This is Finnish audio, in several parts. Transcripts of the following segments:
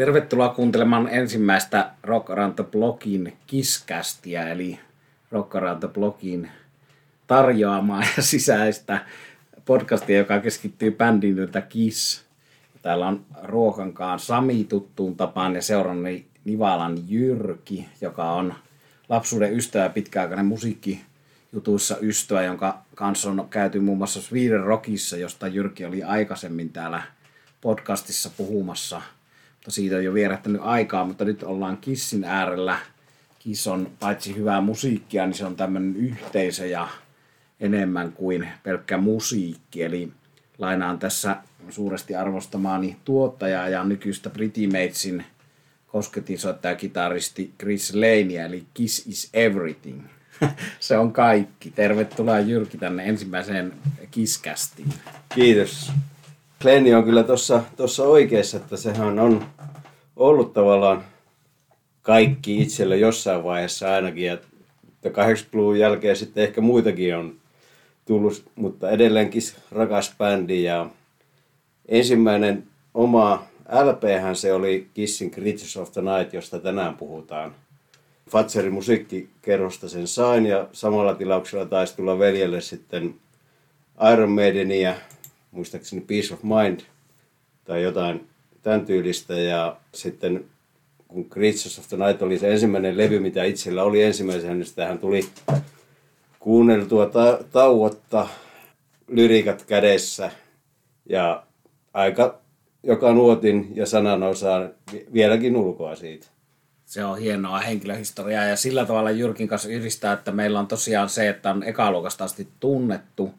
Tervetuloa kuuntelemaan ensimmäistä Rock Around the Blogin kiskästiä, eli Rock Around the Blogin tarjoamaa ja sisäistä podcastia, joka keskittyy bändiin nimeltä Kiss. Täällä on Ruokankaan Sami tuttuun tapaan ja seurannani Nivalan Jyrki, joka on lapsuuden ystävä ja pitkäaikainen musiikki jutuissa ystävä, jonka kanssa on käyty muun muassa Sweden Rockissa, josta Jyrki oli aikaisemmin täällä podcastissa puhumassa. Siitä on jo vierähtänyt aikaa, mutta nyt ollaan Kissin äärellä. Kiss on paitsi hyvää musiikkia, niin se on tämmöinen yhteisö ja enemmän kuin pelkkä musiikki. Eli lainaan tässä suuresti arvostamaani tuottajaa ja nykyistä Pretty Matesin kosketinsoittaja kitaristi Chris Lanea, eli Kiss is Everything. se on kaikki. Tervetuloa Jyrki tänne ensimmäiseen Kiskästiin. Kiitos. Glenni on kyllä tuossa tossa oikeassa, että sehän on ollut tavallaan kaikki itselle jossain vaiheessa ainakin. Ja 80-luvun jälkeen sitten ehkä muitakin on tullut, mutta edelleenkin rakas bändi. Ja ensimmäinen oma LP se oli Kissin Creatures of the Night, josta tänään puhutaan. Fatserin musiikkikerrosta sen sain ja samalla tilauksella taisi tulla veljelle sitten Iron Maidenia, muistaakseni Peace of Mind tai jotain tämän tyylistä. Ja sitten kun Creatures of the Night oli se ensimmäinen levy, mitä itsellä oli ensimmäisenä, niin tähän tuli kuunneltua ta- tauotta, lyriikat kädessä ja aika joka nuotin ja sanan osaan vieläkin ulkoa siitä. Se on hienoa henkilöhistoriaa ja sillä tavalla Jyrkin kanssa yhdistää, että meillä on tosiaan se, että on ekaluokasta asti tunnettu.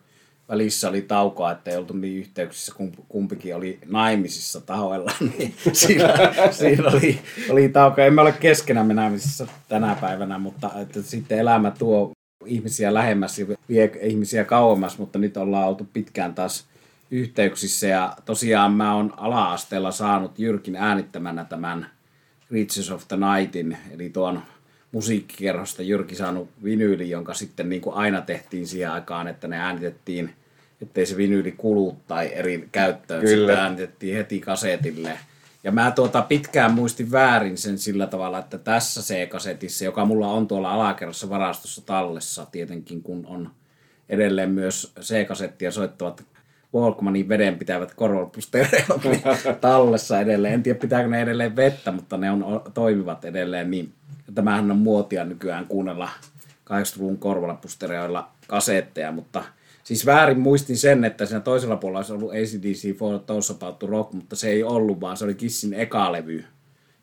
Välissä oli taukoa, että ei oltu niin yhteyksissä, kumpikin oli naimisissa tahoilla, niin siinä, siinä oli, oli tauko. Emme ole keskenämme naimisissa tänä päivänä, mutta että sitten elämä tuo ihmisiä lähemmäs ja vie ihmisiä kauemmas, mutta nyt ollaan oltu pitkään taas yhteyksissä ja tosiaan mä oon ala-asteella saanut Jyrkin äänittämänä tämän Riches of the Nightin, eli tuon musiikkikerhosta Jyrki saanut vinyyli, jonka sitten niin kuin aina tehtiin siihen aikaan, että ne äänitettiin, ettei se vinyyli kulu tai eri käyttöön. Kyllä. Sitten äänitettiin heti kasetille. Ja mä tuota pitkään muistin väärin sen sillä tavalla, että tässä C-kasetissa, joka mulla on tuolla alakerrassa varastossa tallessa, tietenkin kun on edelleen myös C-kasettia soittavat Walkmanin vedenpitävät korvapustereot niin tallessa edelleen. En tiedä pitääkö ne edelleen vettä, mutta ne on, toimivat edelleen niin. Tämähän on muotia nykyään kuunnella 80-luvun korvalapustereoilla kasetteja, mutta siis väärin muistin sen, että siinä toisella puolella olisi ollut ACDC For Those About to Rock, mutta se ei ollut, vaan se oli Kissin eka levy.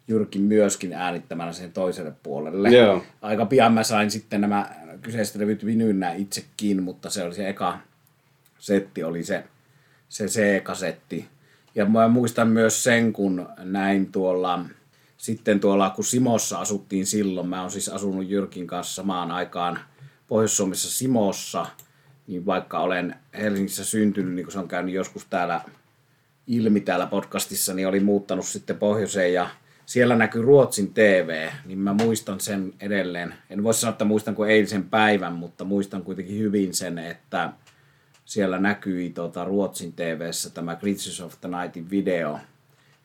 Jyrkin myöskin äänittämänä sen toiselle puolelle. Joo. Aika pian mä sain sitten nämä kyseiset levyt vinyynä itsekin, mutta se oli se eka setti, oli se se C-kasetti. Ja mä muistan myös sen, kun näin tuolla, sitten tuolla, kun Simossa asuttiin silloin, mä oon siis asunut Jyrkin kanssa samaan aikaan Pohjois-Suomessa Simossa, niin vaikka olen Helsingissä syntynyt, niin kun se on käynyt joskus täällä ilmi täällä podcastissa, niin oli muuttanut sitten pohjoiseen ja siellä näkyy Ruotsin TV, niin mä muistan sen edelleen. En voi sanoa, että muistan kuin eilisen päivän, mutta muistan kuitenkin hyvin sen, että siellä näkyi tuota, Ruotsin tv tämä Glitches of the Nightin video.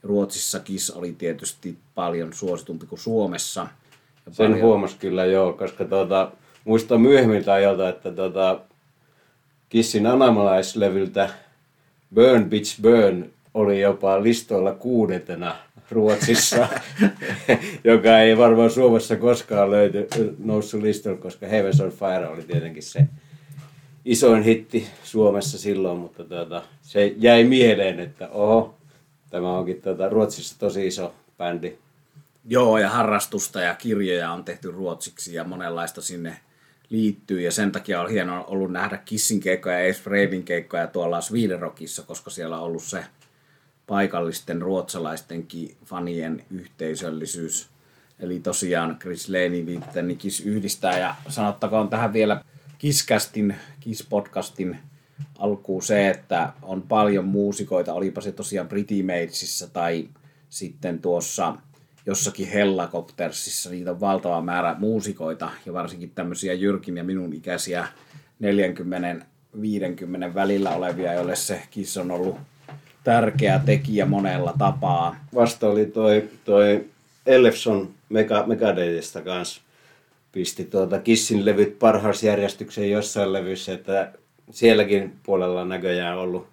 Ruotsissa Kiss oli tietysti paljon suositumpi kuin Suomessa. Ja Sen paljon... huomasi kyllä joo, koska tuota, muistan myöhemmiltä ajalta, että tuota, Kissin anamalaislevyltä Burn Bitch Burn oli jopa listoilla kuudentena Ruotsissa, joka ei varmaan Suomessa koskaan löyty, noussut listoilla, koska Heavens on Fire oli tietenkin se isoin hitti Suomessa silloin, mutta tuota, se jäi mieleen, että oho, tämä onkin tuota, Ruotsissa tosi iso bändi. Joo, ja harrastusta ja kirjoja on tehty ruotsiksi ja monenlaista sinne liittyy. Ja sen takia on hienoa ollut nähdä Kissin keikkoja ja Ace keikkoja tuolla Sweden koska siellä on ollut se paikallisten ruotsalaistenkin fanien yhteisöllisyys. Eli tosiaan Chris Lane viitteni Kiss yhdistää ja sanottakoon tähän vielä Kiskästin, Kiss-podcastin alkuun se, että on paljon muusikoita, olipa se tosiaan Pretty Matesissa tai sitten tuossa jossakin Hellacoptersissa, niitä on valtava määrä muusikoita ja varsinkin tämmöisiä Jyrkin ja minun ikäisiä 40-50 välillä olevia, joille se Kiss on ollut tärkeä tekijä monella tapaa. Vasta oli toi, toi Ellefson Mega, kanssa pisti tuota Kissin levyt parhausjärjestykseen jossain levyssä, että sielläkin puolella näköjään ollut,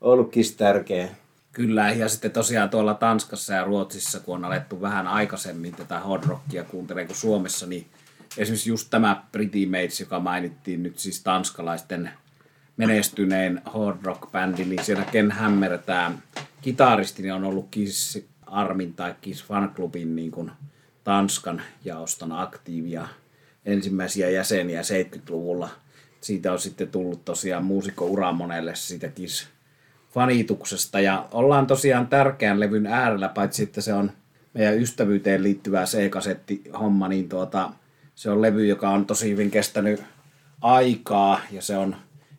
ollut Kiss tärkeä. Kyllä, ja sitten tosiaan tuolla Tanskassa ja Ruotsissa, kun on alettu vähän aikaisemmin tätä hard rockia kuuntelemaan kuin Suomessa, niin esimerkiksi just tämä Pretty Mates, joka mainittiin nyt siis tanskalaisten menestyneen hard rock bändi, niin siellä Ken Hammer, tämä kitaristi, niin on ollut Kiss Armin tai Kiss Fan Clubin niin kuin Tanskan jaoston aktiivia ensimmäisiä jäseniä 70-luvulla. Siitä on sitten tullut tosiaan muusikko-ura monelle siitä Kiss fanituksesta ja ollaan tosiaan tärkeän levyn äärellä, paitsi että se on meidän ystävyyteen liittyvä C-kasetti-homma, niin tuota, se on levy, joka on tosi hyvin kestänyt aikaa ja se on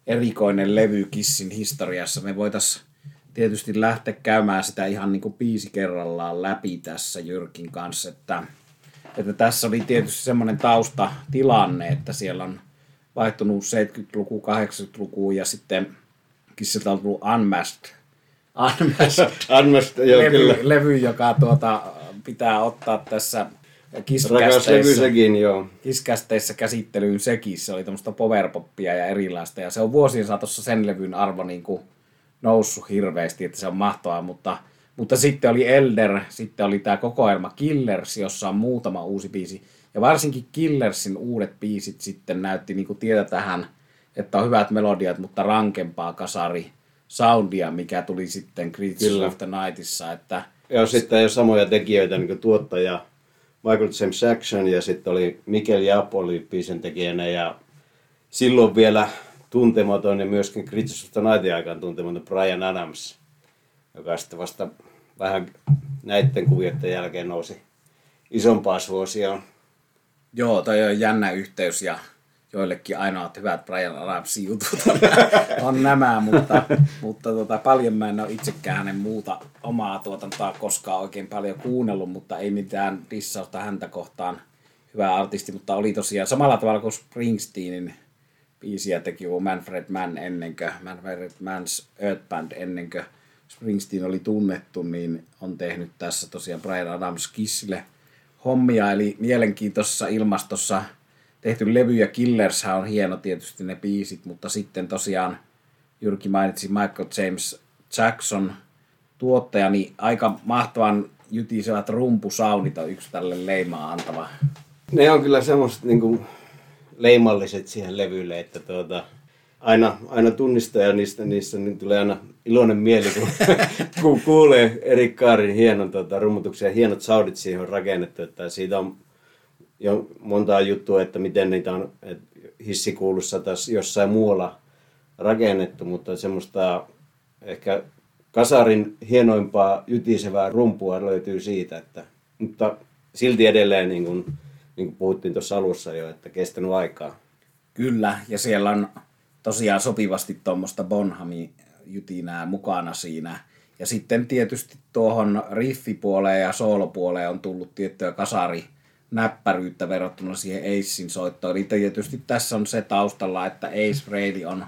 erikoinen levy Kissin historiassa. Me voitaisiin tietysti lähteä käymään sitä ihan niin kuin biisi kerrallaan läpi tässä Jyrkin kanssa, että, että tässä oli tietysti semmoinen taustatilanne, että siellä on vaihtunut 70-luku, 80-luku ja sitten Kissiltä on tullut Unmasked, Unmasked, Unmasked joo, levy, kyllä. levy, joka tuota, pitää ottaa tässä Rakas levy Kiss-kästeissä, sekin, joo. Kiss-kästeissä käsittelyyn sekin. Se oli tämmöistä powerpoppia ja erilaista. Ja se on vuosien saatossa sen levyn arvo niin kuin noussut hirveästi, että se on mahtavaa. Mutta, mutta sitten oli Elder, sitten oli tämä kokoelma Killers, jossa on muutama uusi biisi. Ja varsinkin Killersin uudet biisit sitten näytti niin kuin tietä tähän, että on hyvät melodiat, mutta rankempaa kasari soundia, mikä tuli sitten Creatures of the Nightissa. Että Ja sitten jo samoja tekijöitä, niin kuin tuottaja Michael James Jackson ja sitten oli Mikel Japp oli biisin tekijänä ja silloin vielä tuntematon ja myöskin Creatures of the Nightin aikaan tuntematon Brian Adams, joka sitten vasta vähän näiden kuvioiden jälkeen nousi isompaa suosioon. Joo, toi on jännä yhteys ja joillekin ainoat hyvät Brian Adamsin jutut on, on nämä, mutta, mutta tota, paljon mä en ole itsekään hänen muuta omaa tuotantoa koskaan oikein paljon kuunnellut, mutta ei mitään dissausta häntä kohtaan. Hyvä artisti, mutta oli tosiaan samalla tavalla kuin Springsteenin biisiä teki Manfred Mann ennen kuin Manfred Mann's Earth Band ennen kuin Springsteen oli tunnettu, niin on tehnyt tässä tosiaan Brian Adams Kissille hommia, eli mielenkiintoisessa ilmastossa tehty levy ja Killershän on hieno tietysti ne biisit, mutta sitten tosiaan Jyrki mainitsi Michael James Jackson tuottaja, niin aika mahtavan jytisevät rumpusaunit on yksi tälle leimaa antava. Ne on kyllä semmoiset niin kuin leimalliset siihen levylle, että tuota, aina, aina tunnistaa ja niistä, niissä niin tulee aina iloinen mieli, kun, kun kuulee Erik Kaarin hienon tuota, rummutuksen ja hienot soundit siihen on rakennettu. Että siitä on jo montaa juttua, että miten niitä on hissikuulussa taas jossain muualla rakennettu, mutta semmoista ehkä kasarin hienoimpaa jytisevää rumpua löytyy siitä, että, mutta silti edelleen niin kuin, niin kuin puhuttiin tuossa alussa jo, että kestänyt aikaa. Kyllä, ja siellä on tosiaan sopivasti tuommoista Bonhamin jytinää mukana siinä. Ja sitten tietysti tuohon riffipuoleen ja soolopuoleen on tullut tiettyä kasari näppäryyttä verrattuna siihen Acein soittoon. Eli tietysti tässä on se taustalla, että Ace Frehley on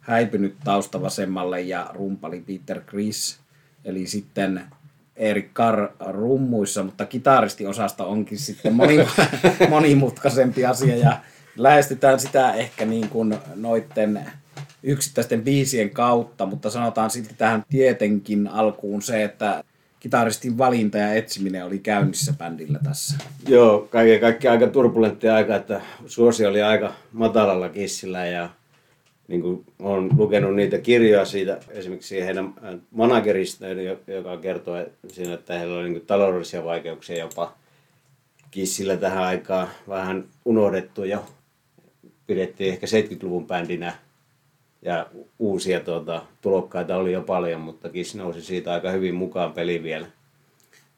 häipynyt taustavasemmalle ja rumpali Peter Chris. Eli sitten Erik Carr rummuissa, mutta kitaristiosasta onkin sitten moni, monimutkaisempi asia ja lähestytään sitä ehkä niin kuin noitten yksittäisten biisien kautta, mutta sanotaan silti tähän tietenkin alkuun se, että kitaristin valinta ja etsiminen oli käynnissä bändillä tässä. Joo, kaiken kaikkiaan aika turbulenttia aika, että suosio oli aika matalalla kissillä ja niin kuin olen lukenut niitä kirjoja siitä, esimerkiksi heidän managerista, joka kertoo siinä, että heillä oli niin taloudellisia vaikeuksia jopa kissillä tähän aikaan vähän unohdettu jo. Pidettiin ehkä 70-luvun bändinä ja uusia tuota, tulokkaita oli jo paljon, mutta Kiss nousi siitä aika hyvin mukaan peliin vielä.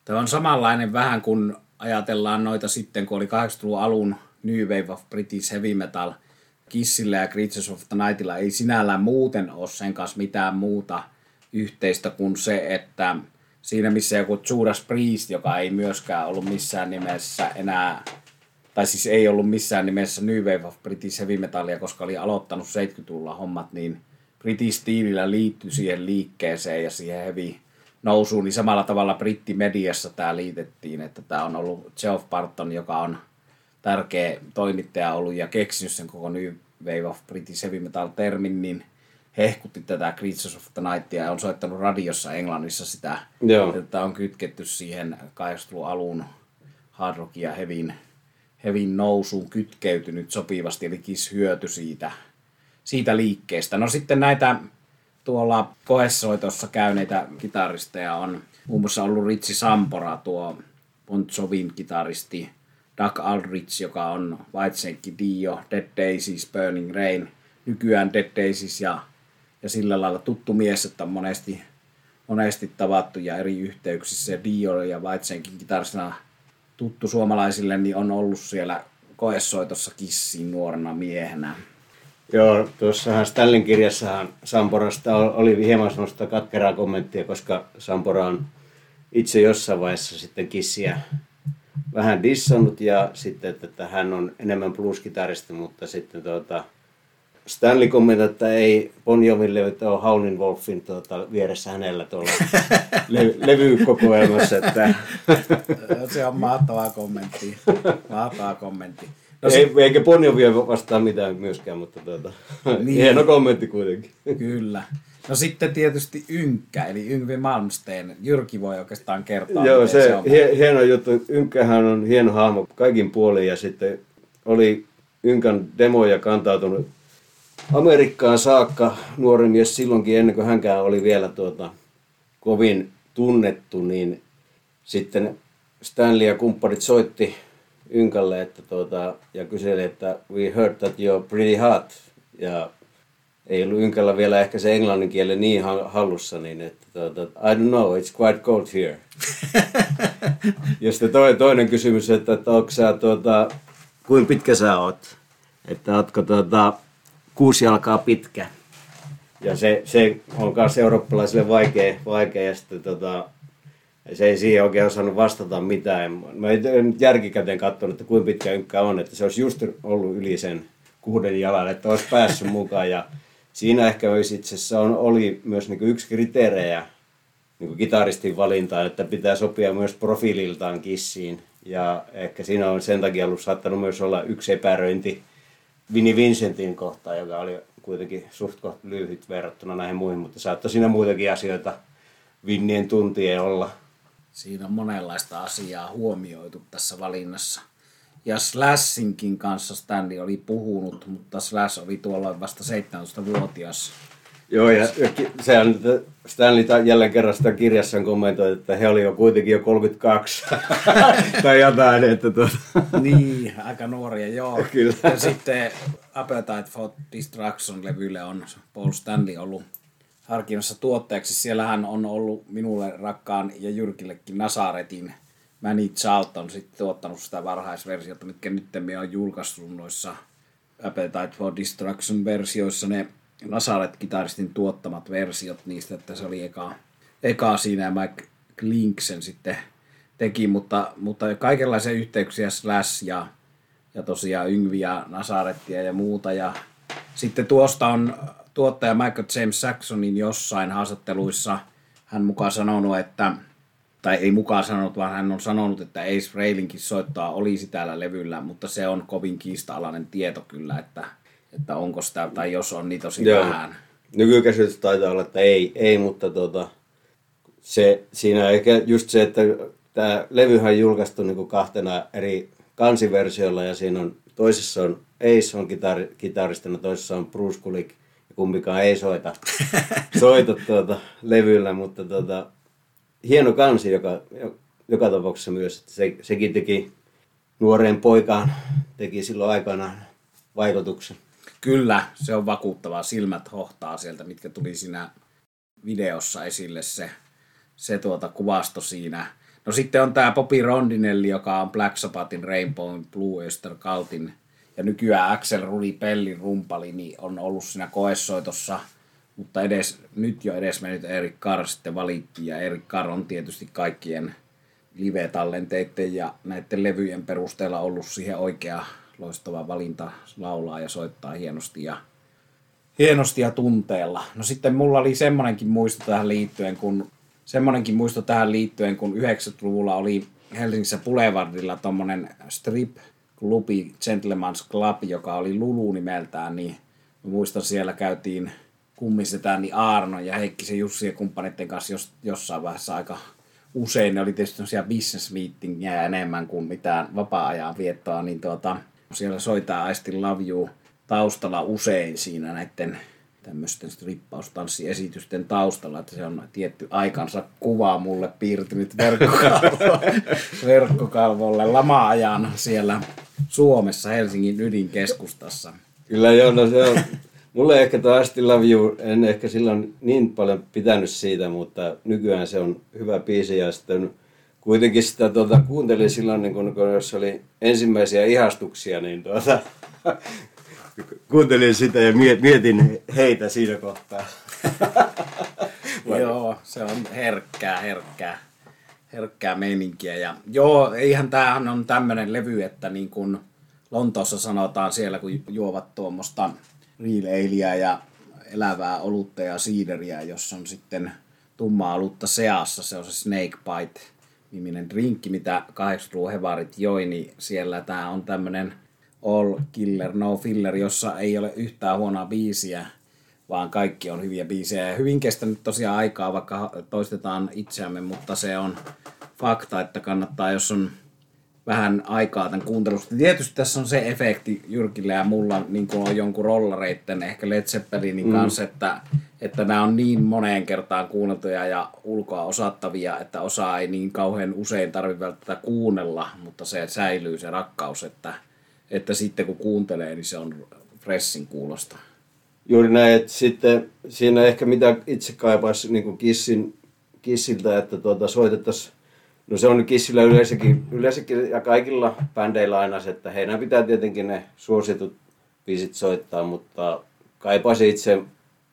Tämä on samanlainen vähän kuin ajatellaan noita sitten, kun oli 80-luvun alun New Wave of British Heavy Metal – Kissillä ja Creatures of the Nightilla ei sinällään muuten ole sen kanssa mitään muuta yhteistä kuin se, että siinä missä joku Judas Priest, joka ei myöskään ollut missään nimessä enää, tai siis ei ollut missään nimessä New Wave of British Heavy Metallia, koska oli aloittanut 70-luvulla hommat, niin britistiilillä liittyi siihen liikkeeseen ja siihen heavy nousuun, niin samalla tavalla brittimediassa tämä liitettiin, että tämä on ollut Geoff Barton, joka on tärkeä toimittaja ollut ja keksinyt sen koko New Wave of British Heavy Metal termin, niin hehkutti tätä Creatures of the Nightia ja on soittanut radiossa Englannissa sitä, Joo. että on kytketty siihen 80 alun hard rock ja hevin, hevin nousuun kytkeytynyt sopivasti, eli Kiss hyöty siitä, siitä liikkeestä. No sitten näitä tuolla koessoitossa käyneitä kitaristeja on muun muassa ollut Ritsi Sampora, tuo Bon Jovin kitaristi, Doug Aldrich, joka on Whitesnake Dio, Dead Daisies, Burning Rain, nykyään Dead Daisies ja, ja sillä lailla tuttu mies, että on monesti, monesti tavattu ja eri yhteyksissä. Dio ja Whitesnakein kitaristina tuttu suomalaisille, niin on ollut siellä koessoitossa Kissin nuorena miehenä. Joo, tuossahan Stanlin kirjassahan Samporasta oli hieman sellaista katkeraa kommenttia, koska Sampora on itse jossain vaiheessa sitten kissiä vähän dissannut ja sitten, että hän on enemmän blues-kitaristi, mutta sitten tuota, Stanley kommentoi, että ei Bon Joville ole Howlin Wolfin tuota, vieressä hänellä tuolla le- levykokoelmassa, että Se on mahtava kommentti. Mahtava kommentti. No ei, eikä Bon Jovi vastaa mitään myöskään, mutta tuota, Niin. hieno kommentti kuitenkin. Kyllä. No sitten tietysti Ynkkä, eli Yngvi Malmsteen. Jyrki voi oikeastaan kertoa, Joo, miten se, on. hie, hieno juttu. Ynkähän on hieno hahmo kaikin puolin ja sitten oli Ynkän demoja kantautunut Amerikkaan saakka nuori mies silloinkin ennen kuin hänkään oli vielä tuota, kovin tunnettu, niin sitten Stanley ja kumppanit soitti Ynkälle että tuota, ja kyseli, että we heard that you're pretty hot. Ja ei ollut Ynkällä vielä ehkä se englannin kieli niin ha- hallussa, niin että tuota, I don't know, it's quite cold here. ja sitten toi, toinen kysymys, että, että onko sä, tuota, kuinka pitkä sä oot? Että ootko tuota, kuusi jalkaa pitkä? Ja se, se on myös eurooppalaisille vaikea, vaikea ja sitten tota, se ei siihen oikein osannut vastata mitään. Mä en nyt järkikäteen katsonut, että kuinka pitkä ynkkä on, että se olisi just ollut yli sen kuuden jalan, että olisi päässyt mukaan. Ja siinä ehkä olisi itse asiassa on, oli myös niin yksi kriteerejä niin kitaristin valintaan, että pitää sopia myös profiililtaan kissiin. Ja ehkä siinä on sen takia ollut saattanut myös olla yksi epäröinti Vinnie Vincentin kohtaan, joka oli kuitenkin suht lyhyt verrattuna näihin muihin, mutta saattoi siinä muitakin asioita Vinnien tuntien olla. Siinä on monenlaista asiaa huomioitu tässä valinnassa. Ja Slashinkin kanssa Stanley oli puhunut, mutta Slash oli tuolla vasta 17-vuotias. Joo, ja, sehän Stanley ta- jälleen kerran sitä kirjassaan kommentoi, että he oli jo kuitenkin jo 32 tai jotain, että tuota, niin, aika nuoria, joo. Kyllä. Ja sitten Appetite for Destruction-levylle on Paul Stanley ollut harkinnassa tuotteeksi. Siellähän on ollut minulle rakkaan ja Jyrkillekin Nasaretin Manny Charlton sitten tuottanut sitä varhaisversiota, mitkä nyt on julkaissut noissa Appetite for Destruction-versioissa ne Nasaret-kitaristin tuottamat versiot niistä, että se oli eka, eka siinä ja Mike Linksen sitten teki, mutta, mutta kaikenlaisia yhteyksiä Slash ja, ja tosiaan Yngvi ja Nasarettia ja muuta. Ja sitten tuosta on tuottaja Michael James Saxonin jossain haastatteluissa hän mukaan sanonut, että tai ei mukaan sanonut, vaan hän on sanonut, että Ace Frailinkin soittaa olisi täällä levyllä, mutta se on kovin kiista-alainen tieto kyllä, että, että onko sitä, tai jos on, niin tosi Joo. vähän. Nykykäsitys taitaa olla, että ei, ei mutta tota, se, siinä ehkä just se, että tämä levyhän on julkaistu niin kuin kahtena eri kansiversiolla ja siinä on toisessa on Ace on kitar, kitaristina, toisessa on Bruce Kulick ja kumpikaan ei soita, soita tuota, levyllä, mutta tuota, hieno kansi joka, joka tapauksessa myös, että se, sekin teki nuoreen poikaan, teki silloin aikanaan vaikutuksen. Kyllä, se on vakuuttavaa. Silmät hohtaa sieltä, mitkä tuli siinä videossa esille se, se tuota kuvasto siinä. No sitten on tämä Bobby Rondinelli, joka on Black Sabbathin Rainbow Blue Oyster Cultin ja nykyään Axel Rudi Pellin rumpali, niin on ollut siinä koessoitossa, mutta edes, nyt jo edes mennyt Erik Carr sitten valittiin ja Erik Carr on tietysti kaikkien live-tallenteiden ja näiden levyjen perusteella ollut siihen oikea loistava valinta laulaa ja soittaa hienosti ja hienosti ja tunteella. No sitten mulla oli semmonenkin muisto tähän liittyen, kun semmonenkin muisto tähän liittyen, kun 90-luvulla oli Helsingissä Boulevardilla tommonen strip-klubi, Gentleman's Club, joka oli Lulu nimeltään, niin mä muistan siellä käytiin kummistetaan niin Aarno ja se Jussi ja kumppaneiden kanssa jos, jossain vaiheessa aika usein. Ne oli tietysti sellaisia business meetingiä enemmän kuin mitään vapaa-ajan viettoa, niin tuota, siellä soitaa I Still Love You taustalla usein siinä näiden tämmöisten rippaustanssiesitysten taustalla, että se on tietty aikansa kuva mulle piirtynyt verkkokalvolle, verkkokalvolle lama-ajan siellä Suomessa Helsingin ydinkeskustassa. Kyllä joo, no se on, mulle ehkä tuo Asti Love You, en ehkä silloin niin paljon pitänyt siitä, mutta nykyään se on hyvä biisi ja sitten kuitenkin sitä tuota, kuuntelin silloin, niin kun, kun jos oli ensimmäisiä ihastuksia, niin tuota, kuuntelin sitä ja mietin heitä siinä kohtaa. joo, se on herkkää, herkkää, herkkää meininkiä. Ja joo, eihän tämähän on tämmöinen levy, että niin kuin Lontoossa sanotaan siellä, kun juovat tuommoista real ja elävää olutta ja siideriä, jos on sitten tummaa olutta seassa, se on se Snake Bite niminen drinkki, mitä 80-luvun hevarit joi, niin siellä tämä on tämmöinen all killer, no filler, jossa ei ole yhtään huonoa biisiä, vaan kaikki on hyviä biisejä. Ja hyvin kestänyt tosiaan aikaa, vaikka toistetaan itseämme, mutta se on fakta, että kannattaa, jos on vähän aikaa tämän kuuntelusta. Tietysti tässä on se efekti Jyrkillä ja mulla niin kuin on jonkun rollareitten, ehkä Led Zeppelinin mm. kanssa, että, että nämä on niin moneen kertaan kuunneltuja ja ulkoa osattavia, että osa ei niin kauhean usein tarvitse välttämättä kuunnella, mutta se säilyy se rakkaus, että, että sitten kun kuuntelee, niin se on freshin kuulosta. Juuri näin, että sitten siinä ehkä mitä itse kaipaisi niin kissin, kissiltä, että tuota, soitettaisiin No se on Kissillä yleensäkin, yleensäkin ja kaikilla bändeillä aina se, että heidän pitää tietenkin ne suositut biisit soittaa, mutta kaipaisin itse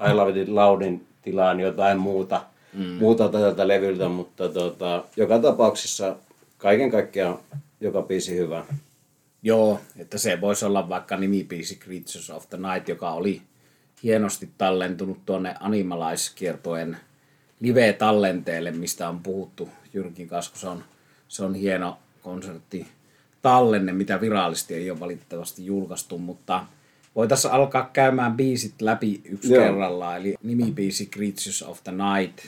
I Love It Loudin tilaan jotain muuta, mm. muuta tältä levyltä, mutta tota, joka tapauksessa kaiken kaikkiaan joka biisi hyvä. Joo, että se voisi olla vaikka nimibiisi Creatures of the Night, joka oli hienosti tallentunut tuonne animalaiskiertojen live-tallenteelle, mistä on puhuttu Jyrkin kanssa, kun se on, se on hieno konsertti tallenne, mitä virallisesti ei ole valitettavasti julkaistu, mutta voitaisiin alkaa käymään biisit läpi yksi Joo. kerrallaan, eli nimibiisi Creatures of the Night.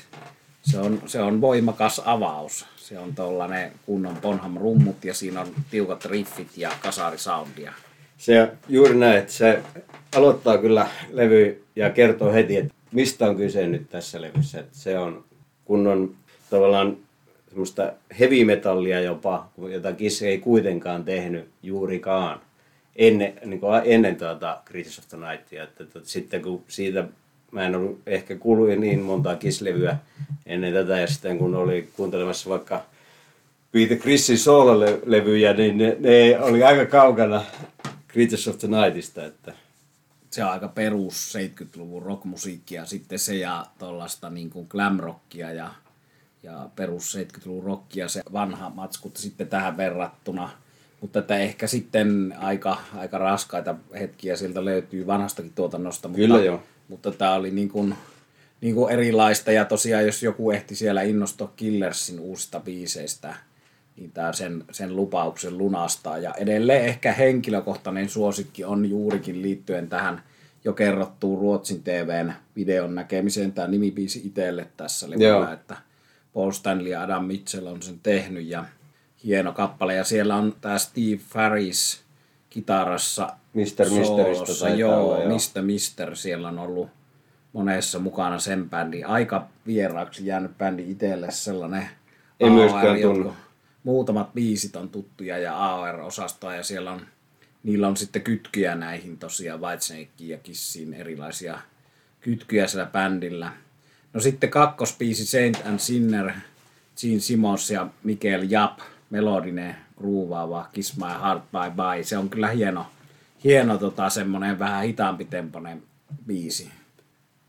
Se on, se on voimakas avaus. Se on tuollainen kunnon Bonham rummut ja siinä on tiukat riffit ja kasarisoundia. Se juuri näin, että se aloittaa kyllä levy ja kertoo heti, että mistä on kyse nyt tässä levyssä. Että se on kunnon tavallaan semmoista heavy metallia jopa, jota Kiss ei kuitenkaan tehnyt juurikaan ennen, niin kuin ennen tuota Critics of the Nightia. Että, että, että sitten kun siitä mä en ollut ehkä kuullut niin montaa Kiss-levyä ennen tätä ja sitten kun oli kuuntelemassa vaikka Peter Chrisin soolo-levyjä, niin ne, ne, oli aika kaukana Critics of the Nightista. Että. Se on aika perus 70-luvun rockmusiikkia, sitten se ja tuollaista niin glam rockia ja ja perus 70-luvun rockia se vanha matsku sitten tähän verrattuna. Mutta että ehkä sitten aika, aika raskaita hetkiä sieltä löytyy vanhastakin tuotannosta. Mutta, Kyllä joo. Mutta tämä oli niin kuin, niin kuin erilaista ja tosiaan jos joku ehti siellä innostua Killersin uusista biiseistä, niin tämä sen, sen lupauksen lunastaa. Ja edelleen ehkä henkilökohtainen suosikki on juurikin liittyen tähän jo kerrottuun Ruotsin TVn videon näkemiseen tämä nimibiisi itselle tässä levyllä, että Paul Stanley ja Adam Mitchell on sen tehnyt ja hieno kappale. Ja siellä on tämä Steve Farris kitarassa. Mr. Misteristä joo, olla, joo. Mr. Mister siellä on ollut monessa mukana sen bändi. Aika vieraaksi jäänyt bändi itselle sellainen Ei myöskään tunnu. Muutamat biisit on tuttuja ja AOR-osastoa ja siellä on, niillä on sitten kytkyjä näihin tosiaan Whitesnakeen ja Kissiin erilaisia kytkyjä siellä bändillä – No sitten kakkospiisi Saint and Sinner, Gene Simons ja Mikel Jap, melodinen, ruuvaava Kiss My Heart Bye Bye. Se on kyllä hieno, hieno tota, semmoinen vähän hitaampi tempoinen biisi.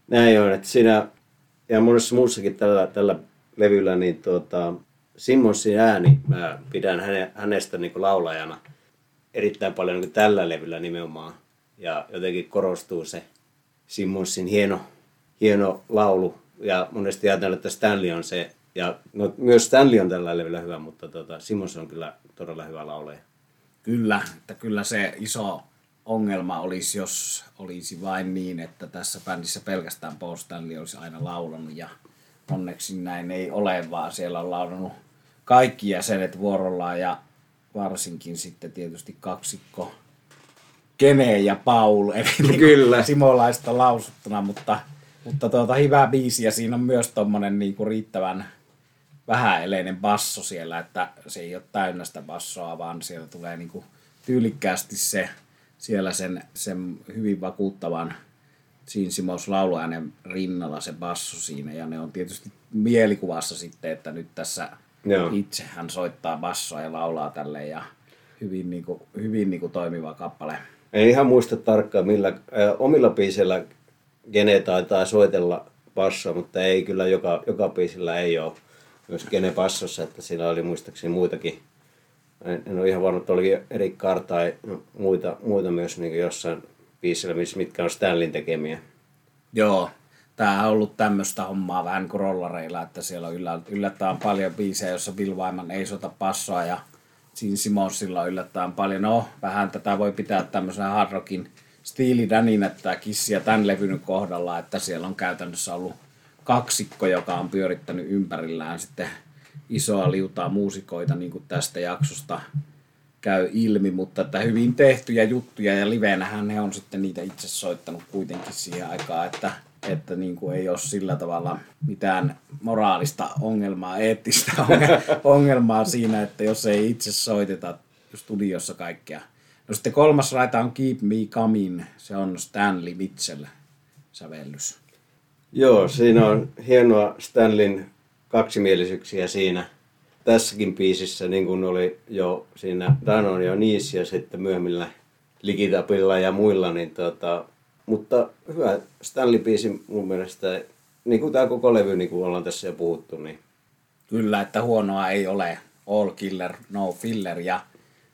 Näin on, että siinä ja monessa muussakin tällä, tällä levyllä, niin tuota, Simmonsin ääni, mä pidän häne, hänestä niin kuin laulajana erittäin paljon niin tällä levyllä nimenomaan. Ja jotenkin korostuu se Simmonsin hieno, hieno laulu. Ja monesti ajatellaan, että Stanley on se. Ja no, myös Stanley on tällä levyllä hyvä, mutta tota, Simmons on kyllä todella hyvä laulaja. Kyllä, että kyllä se iso ongelma olisi, jos olisi vain niin, että tässä bändissä pelkästään Paul Stanley olisi aina laulanut ja onneksi näin ei ole, vaan siellä on laulanut kaikki jäsenet vuorollaan ja varsinkin sitten tietysti kaksikko Kene ja Paul, eli niin Kyllä. Simolaista lausuttuna, mutta, mutta tuota, hyvä biisi ja siinä on myös tuommoinen niin riittävän vähäeleinen basso siellä, että se ei ole täynnä sitä bassoa, vaan siellä tulee niin kuin tyylikkäästi se siellä sen, sen hyvin vakuuttavan siinä Simos lauluäänen rinnalla se basso siinä ja ne on tietysti mielikuvassa sitten, että nyt tässä Joo. itse hän soittaa bassoa ja laulaa tälle ja hyvin, niin kuin, hyvin niin kuin toimiva kappale. En ihan muista tarkkaan, millä äh, omilla biiseillä Gene taitaa soitella bassoa, mutta ei kyllä joka, joka biisillä ei ole myös Gene bassossa, että siinä oli muistaakseni muitakin. En, en ole ihan varma, että oli eri tai muita, muita myös niin jossain biisillä, mitkä on Stanlin tekemiä. Joo, tämä on ollut tämmöistä hommaa vähän kuin rollareilla, että siellä on yllättävän paljon biisejä, jossa Bill Wyman ei sota passoa ja Gene Simmonsilla on yllättävän paljon. No, vähän tätä voi pitää tämmöisenä hard rockin stiilidanin, että Kissiä tämän levyn kohdalla, että siellä on käytännössä ollut kaksikko, joka on pyörittänyt ympärillään sitten isoa liutaa muusikoita, niin kuin tästä jaksosta käy ilmi, mutta että hyvin tehtyjä juttuja ja livenähän he on sitten niitä itse soittanut kuitenkin siihen aikaan, että että niin kuin ei ole sillä tavalla mitään moraalista ongelmaa, eettistä ongelmaa siinä, että jos ei itse soiteta studiossa kaikkea. No sitten kolmas raita on Keep Me Coming, se on Stanley Mitchell sävellys. Joo, siinä on hienoa Stanlin kaksimielisyyksiä siinä. Tässäkin biisissä, niin kuin oli jo siinä Danon ja Niis ja sitten myöhemmillä Likitapilla ja muilla, niin tota, mutta hyvä Stanley-biisi mun mielestä, niin kuin tämä koko levy, niin kuin ollaan tässä jo puhuttu. Niin. Kyllä, että huonoa ei ole. All killer, no filler. Ja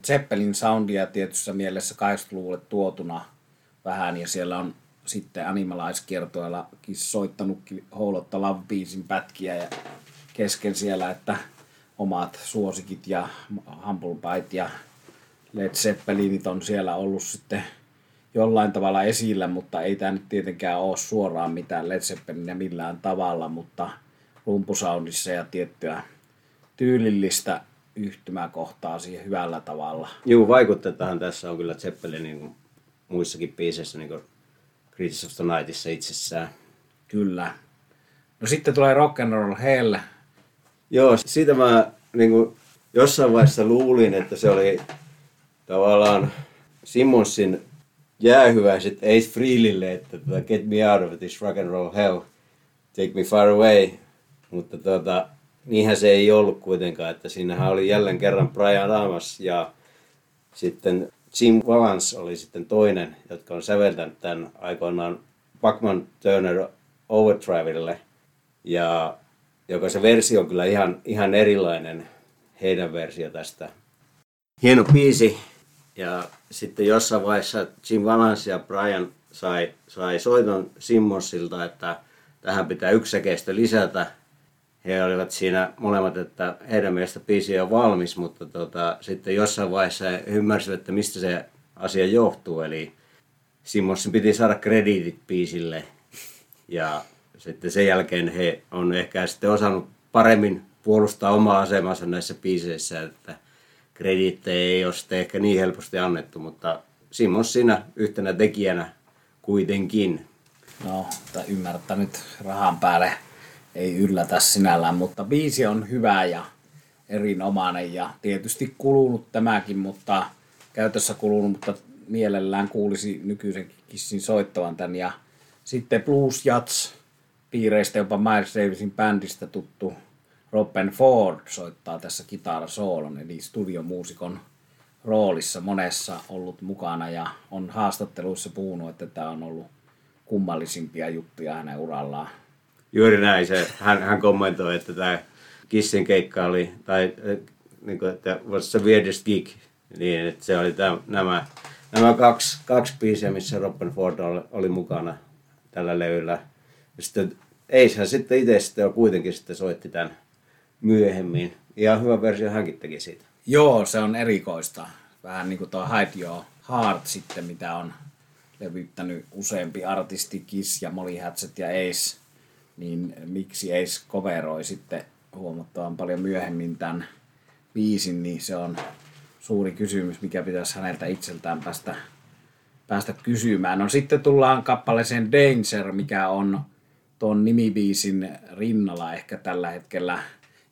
Zeppelin soundia tietyssä mielessä 80-luvulle tuotuna vähän. Ja siellä on sitten animalaiskiertoillakin soittanut Houlotta Love-biisin pätkiä ja kesken siellä, että omat suosikit ja Humble Pie ja Led Zeppelinit on siellä ollut sitten jollain tavalla esillä, mutta ei tämä nyt tietenkään ole suoraan mitään Led Zeppelinia millään tavalla, mutta rumpusoundissa ja tiettyä tyylillistä yhtymäkohtaa siihen hyvällä tavalla. Joo, vaikutetaan tässä on kyllä Zeppelin niin muissakin biiseissä, niin kuin of the Nightissa itsessään. Kyllä. No sitten tulee Rock and Roll Hell. Joo, siitä mä niin kuin, jossain vaiheessa luulin, että se oli tavallaan Simmonsin jäähyväiset Ace Frehlille, että tota, get me out of this rock and roll hell, take me far away. Mutta tota, niinhän se ei ollut kuitenkaan, että siinähän oli jälleen kerran Brian Adams ja sitten Jim Valance oli sitten toinen, jotka on säveltänyt tämän aikoinaan Buckman Turner Overdrivelle. Ja joka se versio on kyllä ihan, ihan erilainen heidän versio tästä. Hieno biisi, ja sitten jossain vaiheessa Jim Valance ja Brian sai, sai soiton Simmonsilta, että tähän pitää yksäkeistä lisätä. He olivat siinä molemmat, että heidän mielestä biisi on valmis, mutta tota, sitten jossain vaiheessa he ymmärsivät, että mistä se asia johtuu. Eli Simmonsin piti saada krediitit biisille ja sitten sen jälkeen he on ehkä sitten osannut paremmin puolustaa omaa asemansa näissä biiseissä, että krediittejä ei ole sitten ehkä niin helposti annettu, mutta Simon siinä yhtenä tekijänä kuitenkin. No, ymmärtää nyt rahan päälle ei yllätä sinällään, mutta biisi on hyvä ja erinomainen ja tietysti kulunut tämäkin, mutta käytössä kulunut, mutta mielellään kuulisi nykyisen kissin soittavan tämän. Ja sitten Blues Jats piireistä jopa Miles Davisin bändistä tuttu Robin Ford soittaa tässä kitarasoolon, eli studiomuusikon roolissa monessa ollut mukana ja on haastatteluissa puhunut, että tämä on ollut kummallisimpia juttuja hänen urallaan. Juuri näin. Se, hän, hän kommentoi, että tämä Kissin keikka oli, tai niin kuin, että was the weirdest gig, niin että se oli tämä, nämä, nämä kaksi, kaksi biisiä, missä Robin Ford oli, oli mukana tällä levyllä. Ja sitten Eishän sitten itse sitten kuitenkin sitten soitti tämän myöhemmin. Ihan hyvä versio hänkin teki siitä. Joo, se on erikoista. Vähän niin kuin tuo Hide Your Heart sitten, mitä on levyttänyt useampi artisti, Kiss ja Molly Hatchet ja Ace, niin miksi Ace coveroi sitten huomattavan paljon myöhemmin tämän biisin, niin se on suuri kysymys, mikä pitäisi häneltä itseltään päästä, päästä kysymään. No sitten tullaan kappaleeseen Danger, mikä on tuon nimibiisin rinnalla ehkä tällä hetkellä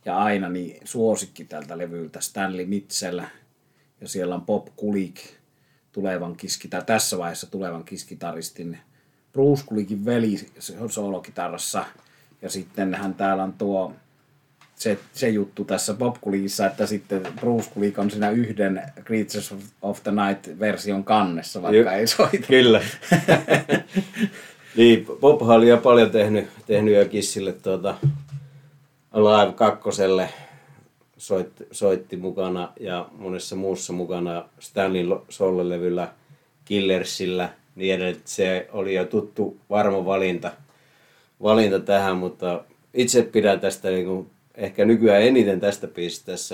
ja aina niin suosikki tältä levyltä Stanley Mitchell ja siellä on Bob Kulik tulevan kiski, tai tässä vaiheessa tulevan kiskitaristin Bruce Kulikin veli soolokitarassa ja sitten hän täällä on tuo se, se juttu tässä Bob Kulikissa, että sitten Bruce Kulik on siinä yhden Creatures of the Night-version kannessa, vaikka J- ei soita. Kyllä. niin, Bob oli jo paljon tehnyt, tehnyt jo Kissille tuota, Live kakkoselle soitti, soitti mukana ja monessa muussa mukana Stanley Soul-levyllä, Killersillä, niin edelleen, se oli jo tuttu varma valinta, valinta tähän, mutta itse pidän tästä niin kuin, ehkä nykyään eniten tästä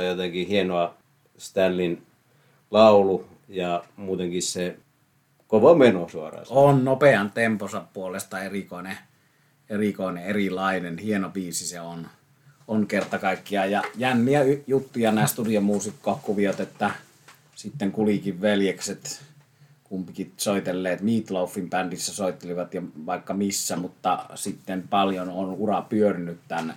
on jotenkin hienoa Stanlin laulu ja muutenkin se kova meno suoraan. On nopean temposa puolesta erikoinen, erikoinen, erilainen, hieno biisi se on on kerta kaikkiaan. Ja jänniä juttuja nämä studiomuusikkokuviot, että sitten kulikin veljekset kumpikin soitelleet. Meatloafin bändissä soittelivat ja vaikka missä, mutta sitten paljon on ura pyörinyt tämän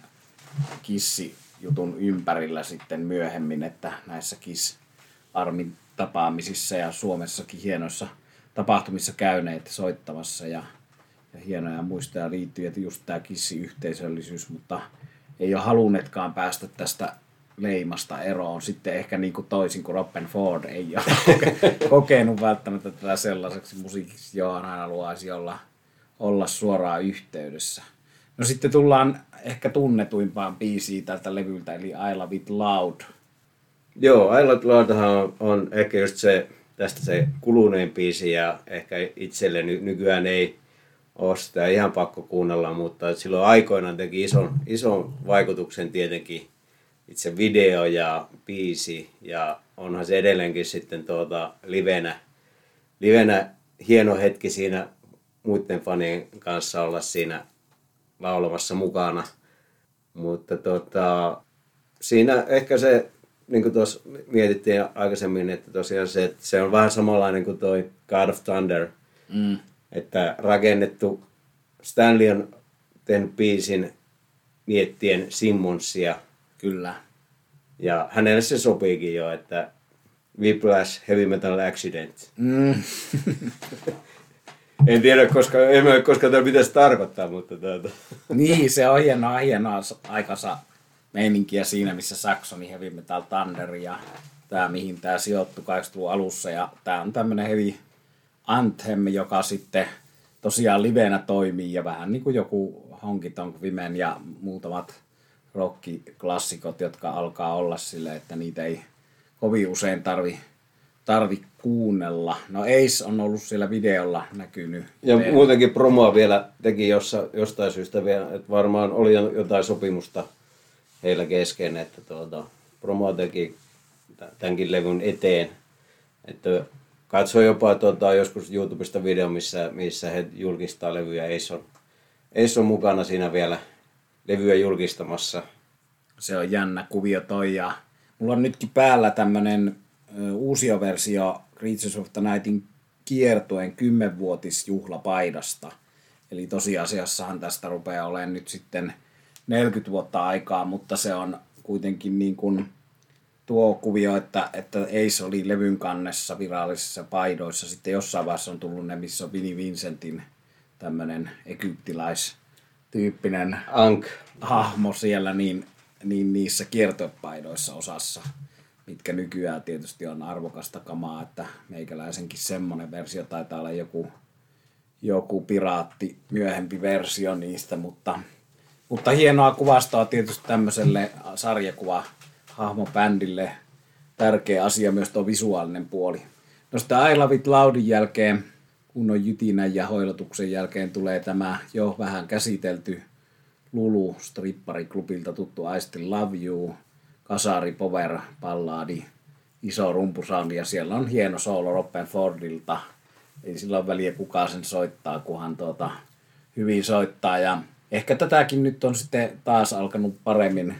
Kissi-jutun ympärillä sitten myöhemmin, että näissä Kiss-armin tapaamisissa ja Suomessakin hienoissa tapahtumissa käyneet soittamassa ja, ja hienoja muistoja liittyy, että just tämä Kissi-yhteisöllisyys, mutta ei ole halunneetkaan päästä tästä leimasta eroon. Sitten ehkä niin kuin toisin kuin Robin Ford ei ole kokenut välttämättä tätä sellaiseksi musiikiksi, johon hän haluaisi olla, olla suoraan yhteydessä. No sitten tullaan ehkä tunnetuimpaan biisiin tältä levyltä, eli I Love It Loud. Joo, I Love It Loud on, on ehkä just se, tästä se kulunein biisi ja ehkä itselle nykyään ei ole sitä ihan pakko kuunnella, mutta silloin aikoinaan teki ison, ison vaikutuksen tietenkin itse video ja biisi ja onhan se edelleenkin sitten tuota livenä, livenä hieno hetki siinä muiden fanien kanssa olla siinä laulamassa mukana. Mutta tota, siinä ehkä se, niin kuin tuossa mietittiin aikaisemmin, että tosiaan se, että se on vähän samanlainen kuin toi God of Thunder. Mm että rakennettu Stanley on tehnyt biisin miettien Simmonsia. Kyllä. Ja hänelle se sopiikin jo, että Whiplash Heavy Metal Accident. Mm. en tiedä, koska, en mä, koska tämä pitäisi tarkoittaa, mutta tuota. niin, se on hienoa, hienoa aikansa meininkiä siinä, missä Saxoni Heavy Metal Thunder ja tämä, mihin tämä sijoittui 80-luvun alussa. Ja tämä on tämmöinen heavy Anthem, joka sitten tosiaan livenä toimii ja vähän niin kuin joku Honky Tonk Women ja muutamat rockiklassikot, jotka alkaa olla sille, että niitä ei kovin usein tarvi, tarvi kuunnella. No Ace on ollut siellä videolla näkynyt. Ja vielä. muutenkin promoa vielä teki jossa, jostain syystä vielä, että varmaan oli jotain sopimusta heillä kesken, että tuota, promoa teki tämänkin levyn eteen. Että katsoin jopa tuota, joskus YouTubesta video, missä, missä he julkistaa levyjä. Ei on, on mukana siinä vielä levyä julkistamassa. Se on jännä kuvio toi ja mulla on nytkin päällä tämmönen uusia versio Creatures of the Nightin kiertoen 10-vuotisjuhlapaidasta. Eli tosiasiassahan tästä rupeaa olemaan nyt sitten 40 vuotta aikaa, mutta se on kuitenkin niin kuin tuo kuvio, että, että Ace oli levyn kannessa virallisissa paidoissa. Sitten jossain vaiheessa on tullut ne, missä on Vinnie Vincentin tämmöinen egyptiläistyyppinen Ank. hahmo siellä, niin, niin niissä kiertopaidoissa osassa, mitkä nykyään tietysti on arvokasta kamaa, että meikäläisenkin semmoinen versio taitaa olla joku, joku piraatti myöhempi versio niistä, mutta, mutta hienoa kuvastoa tietysti tämmöiselle sarjakuva hahmobändille tärkeä asia myös tuo visuaalinen puoli. No sitä I Love It Loudin jälkeen kunnon jytinän ja hoilotuksen jälkeen tulee tämä jo vähän käsitelty Lulu strippariklubilta tuttu I Still Love You, kasari power balladi, iso rumpusoundi ja siellä on hieno solo Robben Fordilta. Ei sillä ole väliä kuka sen soittaa, kunhan tuota, hyvin soittaa ja ehkä tätäkin nyt on sitten taas alkanut paremmin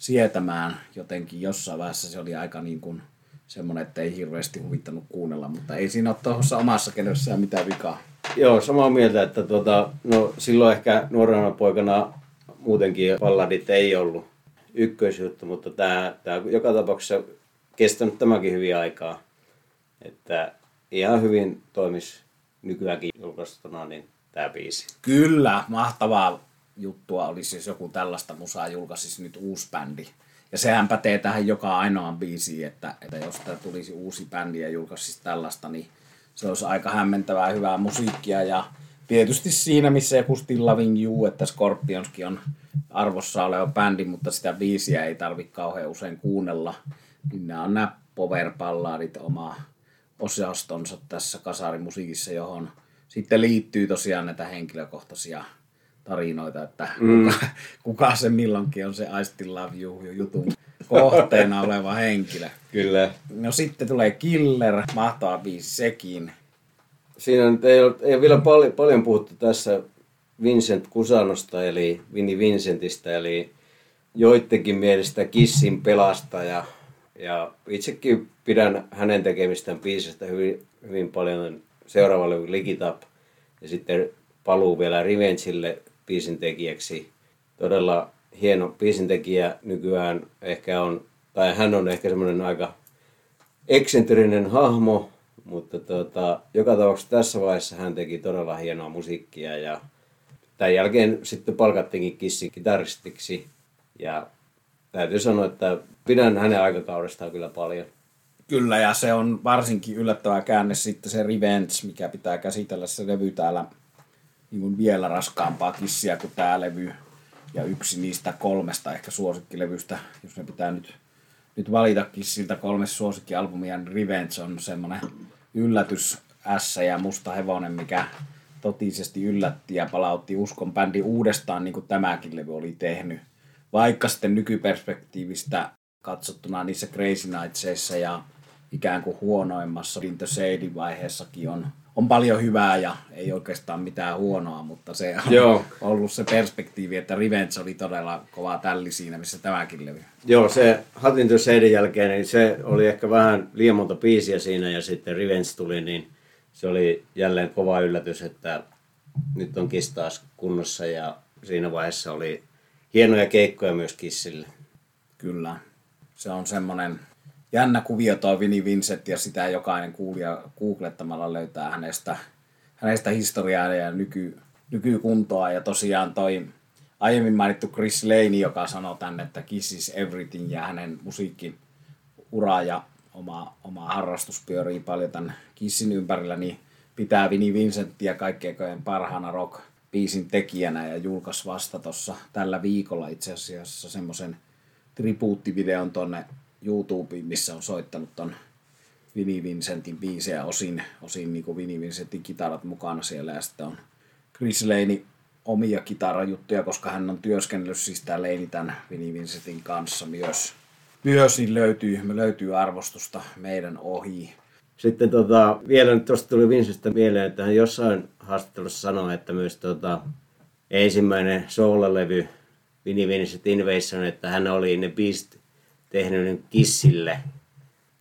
sietämään jotenkin jossain vaiheessa se oli aika niin kuin semmoinen, että ei hirveästi huvittanut kuunnella, mutta ei siinä ole tuossa omassa kenessään mitään vikaa. Joo, samaa mieltä, että tuota, no, silloin ehkä nuorena poikana muutenkin balladit ei ollut ykkösjuttu, mutta tämä, tämä joka tapauksessa kestänyt tämäkin hyvin aikaa. Että ihan hyvin toimis nykyäänkin julkaistuna niin tämä biisi. Kyllä, mahtavaa juttua olisi, jos joku tällaista musaa julkaisisi nyt uusi bändi. Ja sehän pätee tähän joka ainoaan biisiin, että, että jos tämä tulisi uusi bändi ja julkaisisi tällaista, niin se olisi aika hämmentävää hyvää musiikkia. Ja tietysti siinä, missä joku Still Loving You, että Scorpionskin on arvossa oleva bändi, mutta sitä biisiä ei tarvitse kauhean usein kuunnella. Niin nämä on nämä power balladit oma osastonsa tässä kasarimusiikissa, johon sitten liittyy tosiaan näitä henkilökohtaisia tarinoita, että mm. kuka, kuka se milloinkin on se I Still Love You jutun kohteena oleva henkilö. Kyllä. No sitten tulee Killer, mahtava biisi sekin. Siinä nyt ei ole, ei ole vielä paljon, paljon puhuttu tässä Vincent Kusanosta, eli Vinnie Vincentistä, eli joidenkin mielestä Kissin pelastaja. Ja itsekin pidän hänen tekemistään biisistä hyvin, hyvin paljon seuraavalle Ligitap ja sitten paluu vielä Revengeille biisin tekijäksi. Todella hieno biisintekijä nykyään ehkä on, tai hän on ehkä semmoinen aika eksentrinen hahmo, mutta tota, joka tapauksessa tässä vaiheessa hän teki todella hienoa musiikkia ja tämän jälkeen sitten palkattiinkin Kissi kitaristiksi ja täytyy sanoa, että pidän hänen aikakaudestaan kyllä paljon. Kyllä, ja se on varsinkin yllättävä käänne sitten se Revenge, mikä pitää käsitellä se levy täällä niin vielä raskaampaa kissiä kuin tämä levy. Ja yksi niistä kolmesta ehkä suosikkilevystä, jos ne pitää nyt, nyt valita kissiltä kolme suosikkialbumia, niin Revenge on semmoinen yllätys S ja musta hevonen, mikä totisesti yllätti ja palautti uskon bändi uudestaan, niin kuin tämäkin levy oli tehnyt. Vaikka sitten nykyperspektiivistä katsottuna niissä Crazy Nightsissa ja ikään kuin huonoimmassa Into Shady vaiheessakin on on paljon hyvää ja ei oikeastaan mitään huonoa, mutta se on Joo. ollut se perspektiivi, että Revenge oli todella kova tälli siinä, missä tämäkin levy. Joo, se Hatin Seidin jälkeen, niin se oli ehkä vähän liian monta biisiä siinä ja sitten Revenge tuli, niin se oli jälleen kova yllätys, että nyt on Kiss taas kunnossa ja siinä vaiheessa oli hienoja keikkoja myös Kissille. Kyllä. Se on semmoinen jännä kuvio toi Vini Vincent ja sitä jokainen kuulija googlettamalla löytää hänestä, hänestä historiaa ja nyky, nykykuntoa. Ja tosiaan toi aiemmin mainittu Chris Lane, joka sanoi tänne, että Kiss is everything ja hänen musiikkiura ja oma, oma harrastus pyörii paljon tämän Kissin ympärillä, niin pitää Vini Vincenttiä kaikkein parhaana rock biisin tekijänä ja julkaisi vasta tuossa tällä viikolla itse asiassa semmoisen tribuuttivideon tonne YouTubeen, missä on soittanut ton Vinnie Vincentin biisejä osin, osin niin Vinnie Vincentin kitarat mukana siellä ja sitten on Chris Lane omia kitarajuttuja, koska hän on työskennellyt siis tämä Lane tämän Vinnie Vincentin kanssa myös. Myös niin löytyy, me löytyy arvostusta meidän ohi. Sitten tota, vielä nyt tuosta tuli Vincentistä mieleen, että hän jossain haastattelussa sanoi, että myös tota, ensimmäinen soul-levy Vinnie Vincent Invasion, että hän oli ne biisit tehnyt niin Kissille,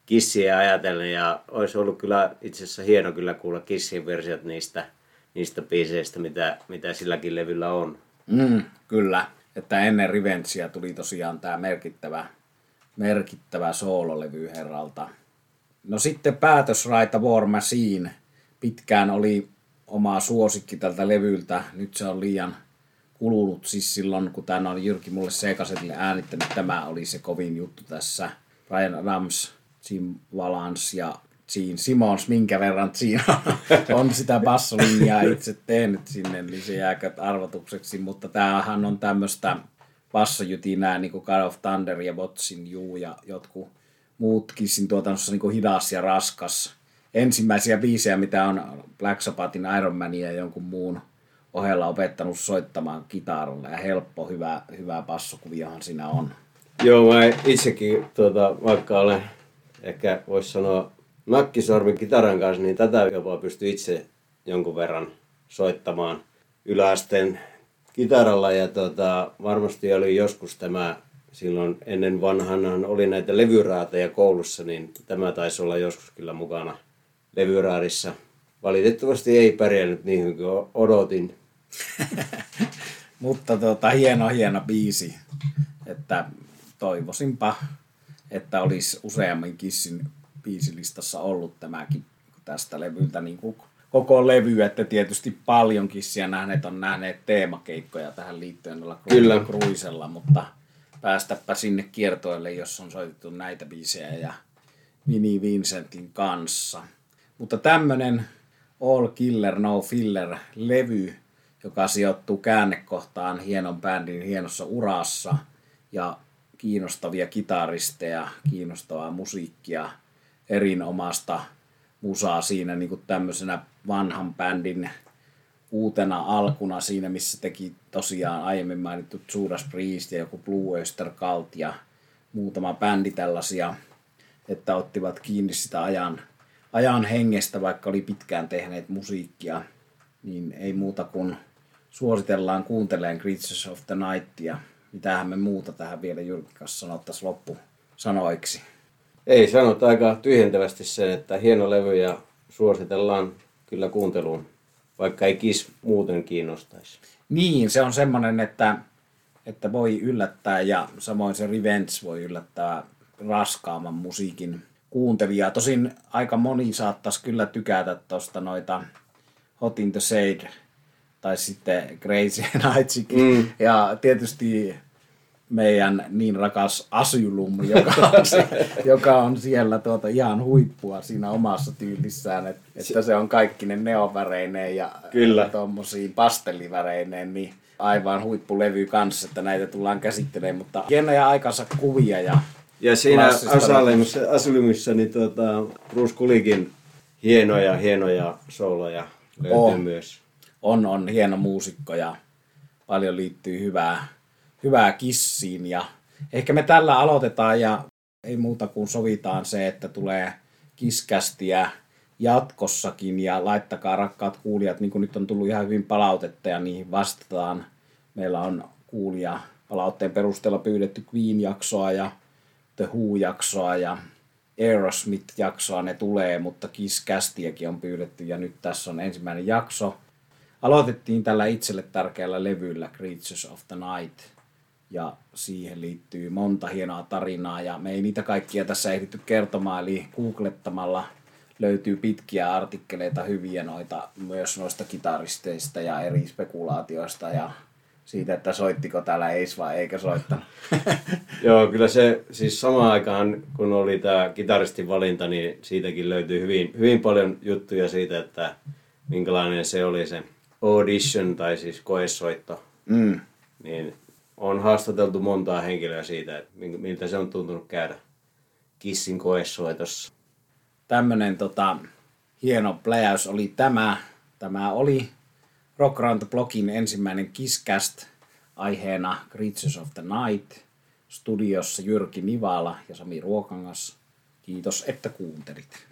Kissiä ajatellen ja olisi ollut kyllä itse asiassa hieno kyllä kuulla Kissin versiot niistä, niistä biiseistä, mitä, mitä silläkin levyllä on. Mm, kyllä, että ennen Revengea tuli tosiaan tämä merkittävä, merkittävä soololevy herralta. No sitten päätösraita War Machine pitkään oli oma suosikki tältä levyltä. Nyt se on liian kulunut siis silloin, kun tämä oli Jyrki mulle C-kasetille äänittänyt, tämä oli se kovin juttu tässä. Ryan Rams, Jim Valance ja Gene Simons, minkä verran siinä on sitä bassolinjaa itse tehnyt sinne, niin se jääkö arvotukseksi, mutta tämähän on tämmöistä bassojytinää, niin kuin God of Thunder ja Botsin Juu ja jotkut muut Kissin tuotannossa niin kuin hidas ja raskas. ensimmäisiä biisejä, mitä on Black Sabbathin Iron Manin ja jonkun muun ohella opettanut soittamaan kitaralla ja helppo, hyvä, hyvä bassokuviahan siinä on. Joo, mä itsekin, tuota, vaikka olen ehkä voisi sanoa nakkisormi kitaran kanssa, niin tätä jopa pystyy itse jonkun verran soittamaan yläasteen kitaralla. Ja tuota, varmasti oli joskus tämä, silloin ennen vanhanhan oli näitä levyraateja koulussa, niin tämä taisi olla joskus kyllä mukana levyraadissa. Valitettavasti ei pärjännyt niin kuin odotin. Mutta tota, hieno, hieno biisi. Että toivoisinpa, että olisi useammin Kissin biisilistassa ollut tämäkin tästä levyltä niin kuin koko levy, että tietysti paljon Kissiä nähneet on nähneet teemakeikkoja tähän liittyen olla Kyllä. Cruisella, mutta päästäpä sinne kiertoille, jos on soitettu näitä biisejä ja Mini Vincentin kanssa. Mutta tämmönen All Killer No Filler levy, joka sijoittuu käännekohtaan hienon bändin hienossa urassa ja kiinnostavia kitaristeja, kiinnostavaa musiikkia, erinomasta musaa siinä niin kuin tämmöisenä vanhan bändin uutena alkuna siinä, missä teki tosiaan aiemmin mainittu Judas Priest ja joku Blue Oyster Cult ja muutama bändi tällaisia, että ottivat kiinni sitä ajan, ajan hengestä, vaikka oli pitkään tehneet musiikkia, niin ei muuta kuin suositellaan kuunteleen Creatures of the Nightia mitähän me muuta tähän vielä Jyrki kanssa sanottaisiin loppu sanoiksi. Ei sanota aika tyhjentävästi sen, että hieno levy ja suositellaan kyllä kuunteluun, vaikka ei kis muuten kiinnostaisi. Niin, se on semmoinen, että, että voi yllättää ja samoin se Revenge voi yllättää raskaamman musiikin kuuntelijaa. Tosin aika moni saattaisi kyllä tykätä tuosta noita Hot in the Shade tai sitten Crazy Nightsikin. Mm. Ja tietysti meidän niin rakas Asylum, joka on, joka on siellä tuota ihan huippua siinä omassa tyylissään, että, että se on kaikki ne neoväreineen ja Kyllä. tuommoisiin pastelliväreineen, niin aivan huippulevy kanssa, että näitä tullaan käsittelemään, mutta hienoja aikansa kuvia ja ja siinä Asylumissa niin tuota, Bruce Kulikin hienoja, hienoja sooloja löytyy on. myös on, on hieno muusikko ja paljon liittyy hyvää, hyvää kissiin. Ja ehkä me tällä aloitetaan ja ei muuta kuin sovitaan se, että tulee kiskästiä jatkossakin ja laittakaa rakkaat kuulijat, niin kuin nyt on tullut ihan hyvin palautetta ja niihin vastataan. Meillä on kuulija palautteen perusteella pyydetty Queen-jaksoa ja The Who-jaksoa ja Aerosmith-jaksoa ne tulee, mutta Kiss-kästiäkin on pyydetty ja nyt tässä on ensimmäinen jakso – aloitettiin tällä itselle tärkeällä levyllä Creatures of the Night ja siihen liittyy monta hienoa tarinaa ja me ei niitä kaikkia tässä ehditty kertomaan, eli googlettamalla löytyy pitkiä artikkeleita hyviä noita myös noista kitaristeista ja eri spekulaatioista ja siitä, että soittiko täällä Ace vai eikä soittanut. Joo, kyllä se siis samaan aikaan, kun oli tämä kitaristin valinta, niin siitäkin löytyy hyvin, hyvin paljon juttuja siitä, että minkälainen se oli se audition tai siis koesoitto, mm. niin on haastateltu montaa henkilöä siitä, että miltä se on tuntunut käydä Kissin koesoitossa. Tämmönen tota, hieno pläjäys oli tämä. Tämä oli Rock Round the Blockin ensimmäinen Kisscast aiheena Creatures of the Night. Studiossa Jyrki Nivala ja Sami Ruokangas. Kiitos, että kuuntelit.